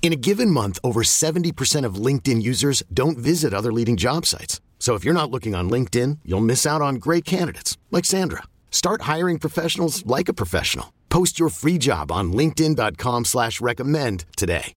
In a given month, over 70% of LinkedIn users don't visit other leading job sites. So if you're not looking on LinkedIn, you'll miss out on great candidates like Sandra. Start hiring professionals like a professional. Post your free job on LinkedIn.com slash recommend today.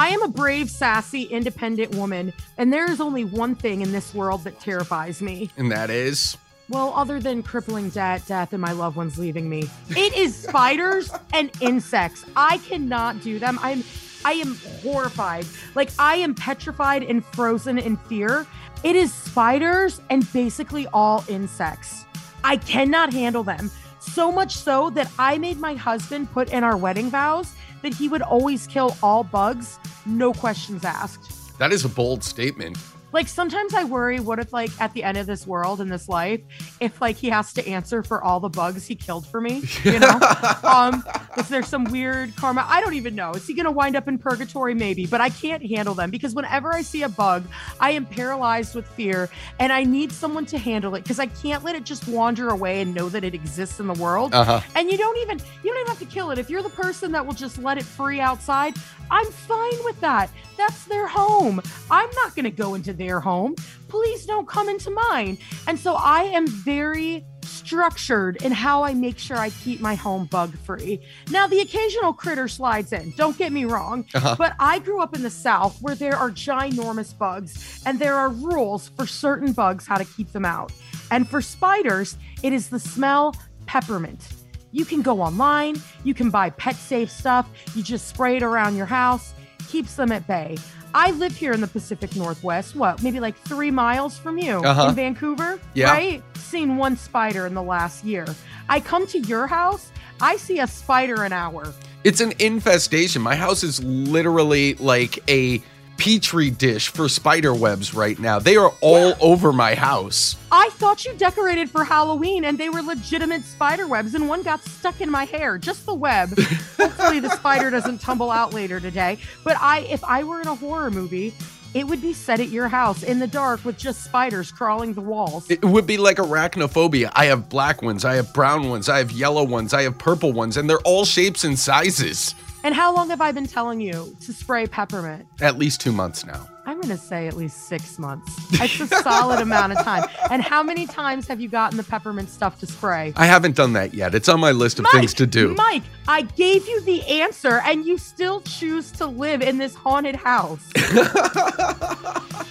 I am a brave, sassy, independent woman, and there is only one thing in this world that terrifies me. And that is Well, other than crippling debt, death, and my loved ones leaving me, it is spiders and insects. I cannot do them. I'm I am horrified. Like I am petrified and frozen in fear. It is spiders and basically all insects. I cannot handle them. So much so that I made my husband put in our wedding vows that he would always kill all bugs, no questions asked. that is a bold statement. Like sometimes I worry, what if like at the end of this world in this life, if like he has to answer for all the bugs he killed for me, you know? um, is there some weird karma? I don't even know. Is he gonna wind up in purgatory? Maybe, but I can't handle them because whenever I see a bug, I am paralyzed with fear and I need someone to handle it because I can't let it just wander away and know that it exists in the world. Uh-huh. And you don't even you don't even have to kill it. If you're the person that will just let it free outside, I'm fine with that. That's their home. I'm not going to go into their home. Please don't come into mine. And so I am very structured in how I make sure I keep my home bug free. Now, the occasional critter slides in, don't get me wrong, Uh-huh. but I grew up in the South where there are ginormous bugs and there are rules for certain bugs how to keep them out. And for spiders, it is the smell peppermint. You can go online, you can buy pet safe stuff, you just spray it around your house, keeps them at bay. I live here in the Pacific Northwest, what, maybe like three miles from you Uh-huh. in Vancouver? Yeah. Right? Seen one spider in the last year. I come to your house, I see a spider an hour. It's an infestation. My house is literally like a petri dish for spider webs right now. They are all over my house. I thought you decorated for Halloween and they were legitimate spider webs, and one got stuck in my hair, just the web. Hopefully, the spider doesn't tumble out later today. But I, if I were in a horror movie, it would be set at your house in the dark with just spiders crawling the walls. It would be like arachnophobia. I have black ones, I have brown ones, I have yellow ones, I have purple ones, and they're all shapes and sizes. And how long have I been telling you to spray peppermint? At least two months now. I'm going to say at least six months. It's a solid amount of time. And how many times have you gotten the peppermint stuff to spray? I haven't done that yet. It's on my list of Mike, things to do. Mike, I gave you the answer and you still choose to live in this haunted house.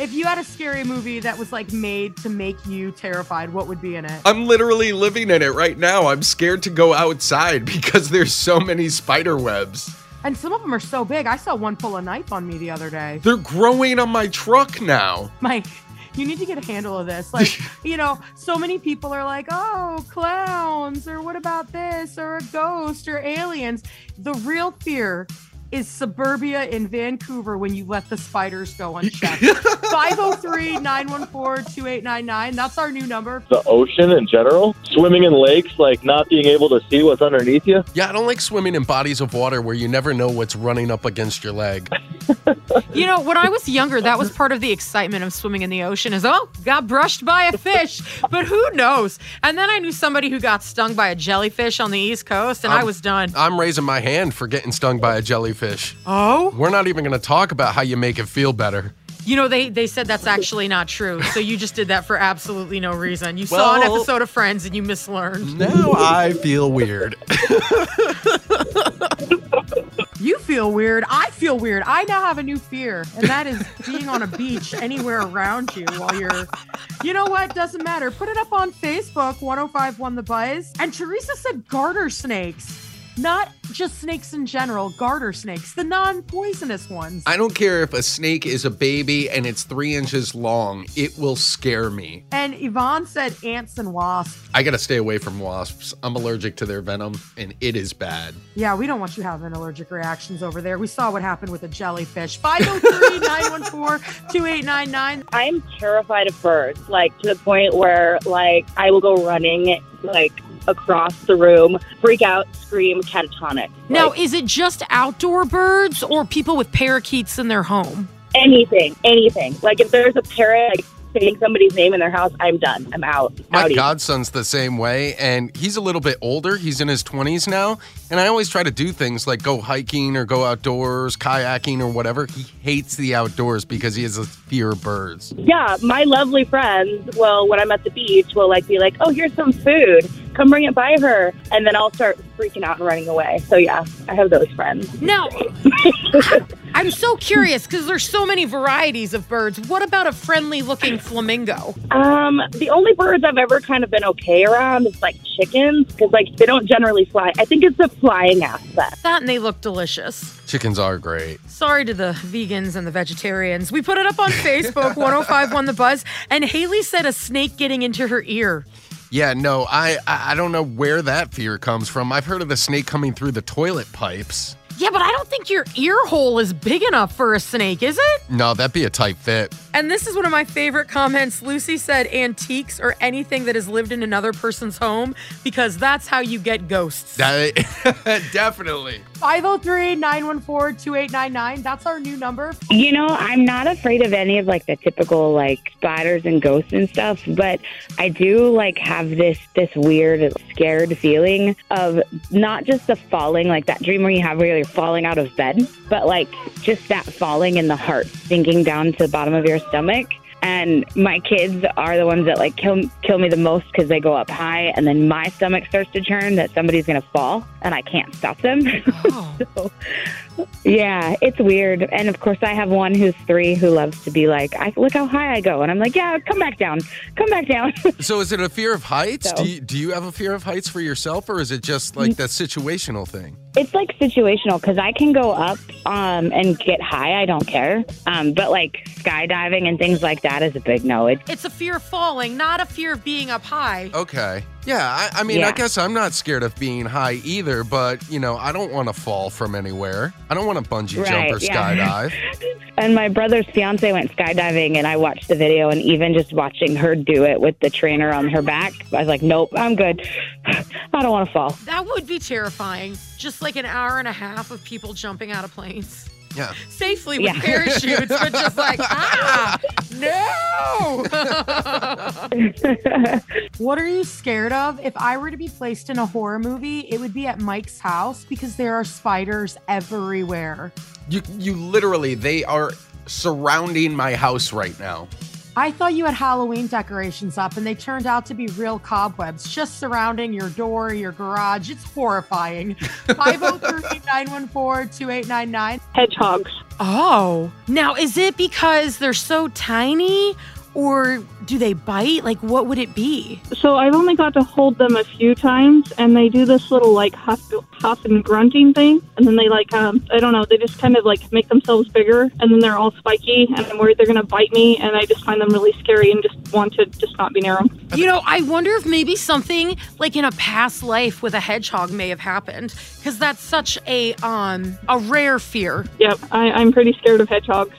if you had a scary movie that was like made to make you terrified, what would be in it? I'm literally living in it right now. I'm scared to go outside because there's so many spider webs. And some of them are so big. I saw one pull a knife on me the other day. They're growing on my truck now. Mike, you need to get a handle of this. Like, you know, so many people are like, oh, clowns, or what about this, or a ghost, or aliens. The real fear is suburbia in Vancouver when you let the spiders go unchecked. 503 914 2899. That's our new number. the ocean in general. Swimming in lakes, like not being able to see what's underneath you. Yeah, I don't like swimming in bodies of water where you never know what's running up against your leg. You know, when I was younger, that was part of the excitement of swimming in the ocean is, oh, got brushed by a fish. But who knows? And then I knew somebody who got stung by a jellyfish on the East Coast, and I Um, was done. I'm raising my hand for getting stung by a jellyfish. Oh? We're not even going to talk about how you make it feel better. You know, they, they said that's actually not true. So you just did that for absolutely no reason. You saw an episode of Friends and you mislearned. Now I feel weird. You feel weird. I feel weird. I now have a new fear, and that is being on a beach anywhere around you while you're. You know what? Doesn't matter. Put it up on Facebook. 1051 The Buzz. And Teresa said garter snakes. Not just snakes in general, garter snakes, the non poisonous ones. I don't care if a snake is a baby and it's three inches long, it will scare me. and Yvonne said ants and wasps. I gotta stay away from wasps. I'm allergic to their venom and it is bad. Yeah, we don't want you having allergic reactions over there. We saw what happened with a jellyfish. 503 914 2899. I'm terrified of birds, like to the point where like I will go running like across the room, freak out, scream, catatonic. Now, Like, is it just outdoor birds or people with parakeets in their home? anything, anything. Like if there's a parrot like saying somebody's name in their house, I'm done. I'm out. My Outie. godson's the same way, and he's a little bit older. He's in his 20s now, and I always try to do things like go hiking or go outdoors, kayaking or whatever. He hates the outdoors because he has a fear of birds. Yeah, my lovely friends will, when I'm at the beach, will like be like, "Oh, here's some food. Come bring it by her," and then I'll start freaking out and running away. So yeah, I have those friends. Now, I'm so curious because there's so many varieties of birds. What about a friendly looking flamingo? Um, the only birds I've ever kind of been okay around is like chickens because like they don't generally fly. I think it's the flying aspect. That and they look delicious. Chickens are great. Sorry to the vegans and the vegetarians. We put it up on Facebook, 1051 The Buzz, and Haley said a snake getting into her ear. Yeah, no, I, I I don't know where that fear comes from. I've heard of the snake coming through the toilet pipes. Yeah, but I don't think your ear hole is big enough for a snake, is it? No, that'd be a tight fit. And this is one of my favorite comments. Lucy said antiques or anything that has lived in another person's home because that's how you get ghosts. That definitely. 503 914 2899. That's our new number. You know, I'm not afraid of any of like the typical like spiders and ghosts and stuff, but I do like have this this weird scared feeling of not just the falling, like that dream where you have where you're falling out of bed, but like just that falling in the heart, sinking down to the bottom of your stomach. And my kids are the ones that like kill kill me the most because they go up high, and then my stomach starts to churn that somebody's gonna fall, and I can't stop them. Oh. so, yeah, it's weird. And of course, I have one who's three who loves to be like, I, "Look how high I go," and I'm like, "Yeah, come back down, come back down." So is it a fear of heights? So- Do you, do you have a fear of heights for yourself, or is it just like that situational thing? it's like situational because I can go up um, and get high. I don't care. Um, but like skydiving and things like that is a big no. It, It's a fear of falling, not a fear of being up high. Okay. Yeah, I, I mean, I Yeah. guess I'm not scared of being high either, but, you know, I don't want to fall from anywhere. I don't want to bungee jump or yeah. skydive. and my brother's fiance went skydiving, and I watched the video. And even just watching her do it with the trainer on her back, I was like, "Nope, I'm good. I don't want to fall." That would be terrifying. Just like an hour and a half of people jumping out of planes. Yeah. Safely with Yeah. parachutes, but just like, ah, no. What are you scared of? If I were to be placed in a horror movie, it would be at Mike's house because there are spiders everywhere. You, you literally, they are surrounding my house right now. I thought you had Halloween decorations up and they turned out to be real cobwebs just surrounding your door, your garage. It's horrifying. 503 914 2899. Hedgehogs. Oh. Now, is it because they're so tiny or do they bite? Like, what would it be? So I've only got to hold them a few times, and they do this little like huff, huff and grunting thing, and then they like um I don't know, they just kind of like make themselves bigger, and then they're all spiky, and I'm worried they're gonna bite me, and I just find them really scary and just want to just not be near them. You know, I wonder if maybe something like in a past life with a hedgehog may have happened because that's such a um a rare fear. Yep, I, I'm pretty scared of hedgehogs.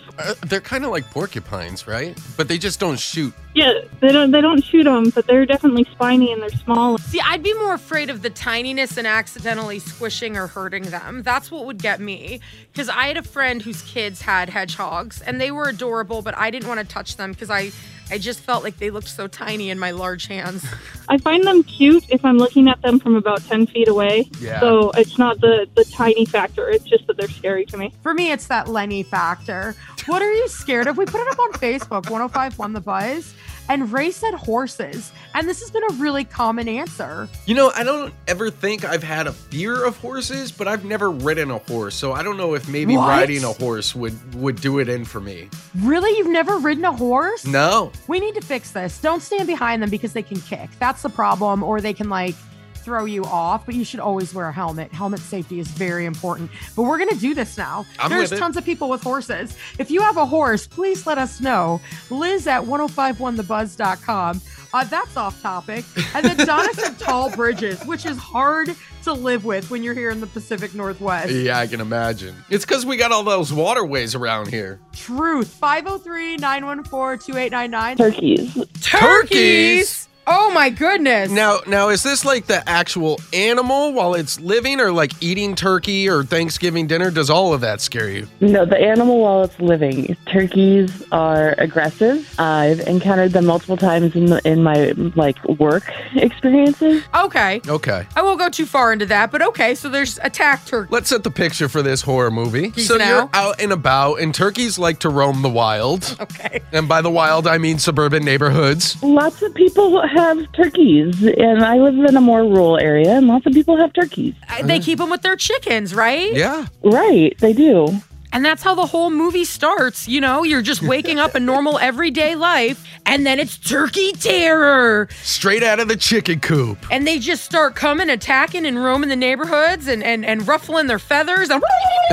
They're kind of like porcupines, right? But they just don't shoot. Yeah, they don't they don't shoot them, but they're definitely spiny and they're small. See, I'd be more afraid of the tininess and accidentally squishing or hurting them. That's what would get me. Because I had a friend whose kids had hedgehogs and they were adorable, but I didn't want to touch them because I, I just felt like they looked so tiny in my large hands. I find them cute if I'm looking at them from about ten feet away. Yeah. So it's not the the tiny factor; it's just that they're scary to me. For me, it's that Lenny factor. What are you scared of? We put it up on Facebook, 1051 The Buzz. And Ray said horses. And this has been a really common answer. You know, I don't ever think I've had a fear of horses, but I've never ridden a horse, so I don't know if maybe What? riding a horse would would do it in for me. Really? You've never ridden a horse? No. We need to fix this. Don't stand behind them because they can kick. That's the problem. Or they can like throw you off, but you should always wear a helmet. Helmet safety is very important. But we're going to do this now. I'm There's with it. tons of people with horses. If you have a horse, please let us know. Liz at 1051thebuzz.com. Uh, that's off topic. And then Donna said tall bridges, which is hard to live with when you're here in the Pacific Northwest. Yeah, I can imagine. It's because we got all those waterways around here. Truth. 503 914 2899. Turkeys. Turkeys. Oh my goodness. Now, now is this like the actual animal while it's living, or like eating turkey or Thanksgiving dinner? Does all of that scare you? No, the animal while it's living. Turkeys are aggressive. I've encountered them multiple times in the, in my like work experiences. Okay. Okay. I won't go too far into that, but okay. So there's attack turkey. Let's set the picture for this horror movie. Geese so now? you're out and about, and turkeys like to roam the wild. Okay. And by the wild, I mean suburban neighborhoods. Lots of people have turkeys, and I live in a more rural area, and lots of people have turkeys. Uh, They keep them with their chickens, right? Yeah. Right, they do. And that's how the whole movie starts. You know, you're just waking up a normal everyday life, and then it's turkey terror. Straight out of the chicken coop. And they just start coming, attacking, and roaming the neighborhoods and, and, and ruffling their feathers. And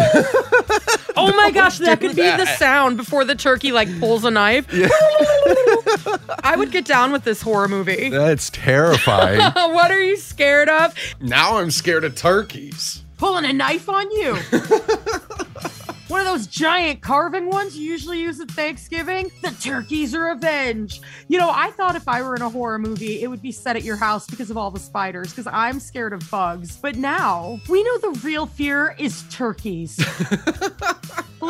oh my gosh, that do could be the sound before the turkey like pulls a knife. I would get down with this horror movie. That's terrifying. what are you scared of? now I'm scared of turkeys. pulling a knife on you. One of those giant carving ones you usually use at Thanksgiving. The turkey's are revenge. You know, I thought if I were in a horror movie, it would be set at your house because of all the spiders, because I'm scared of bugs. But now we know the real fear is turkeys.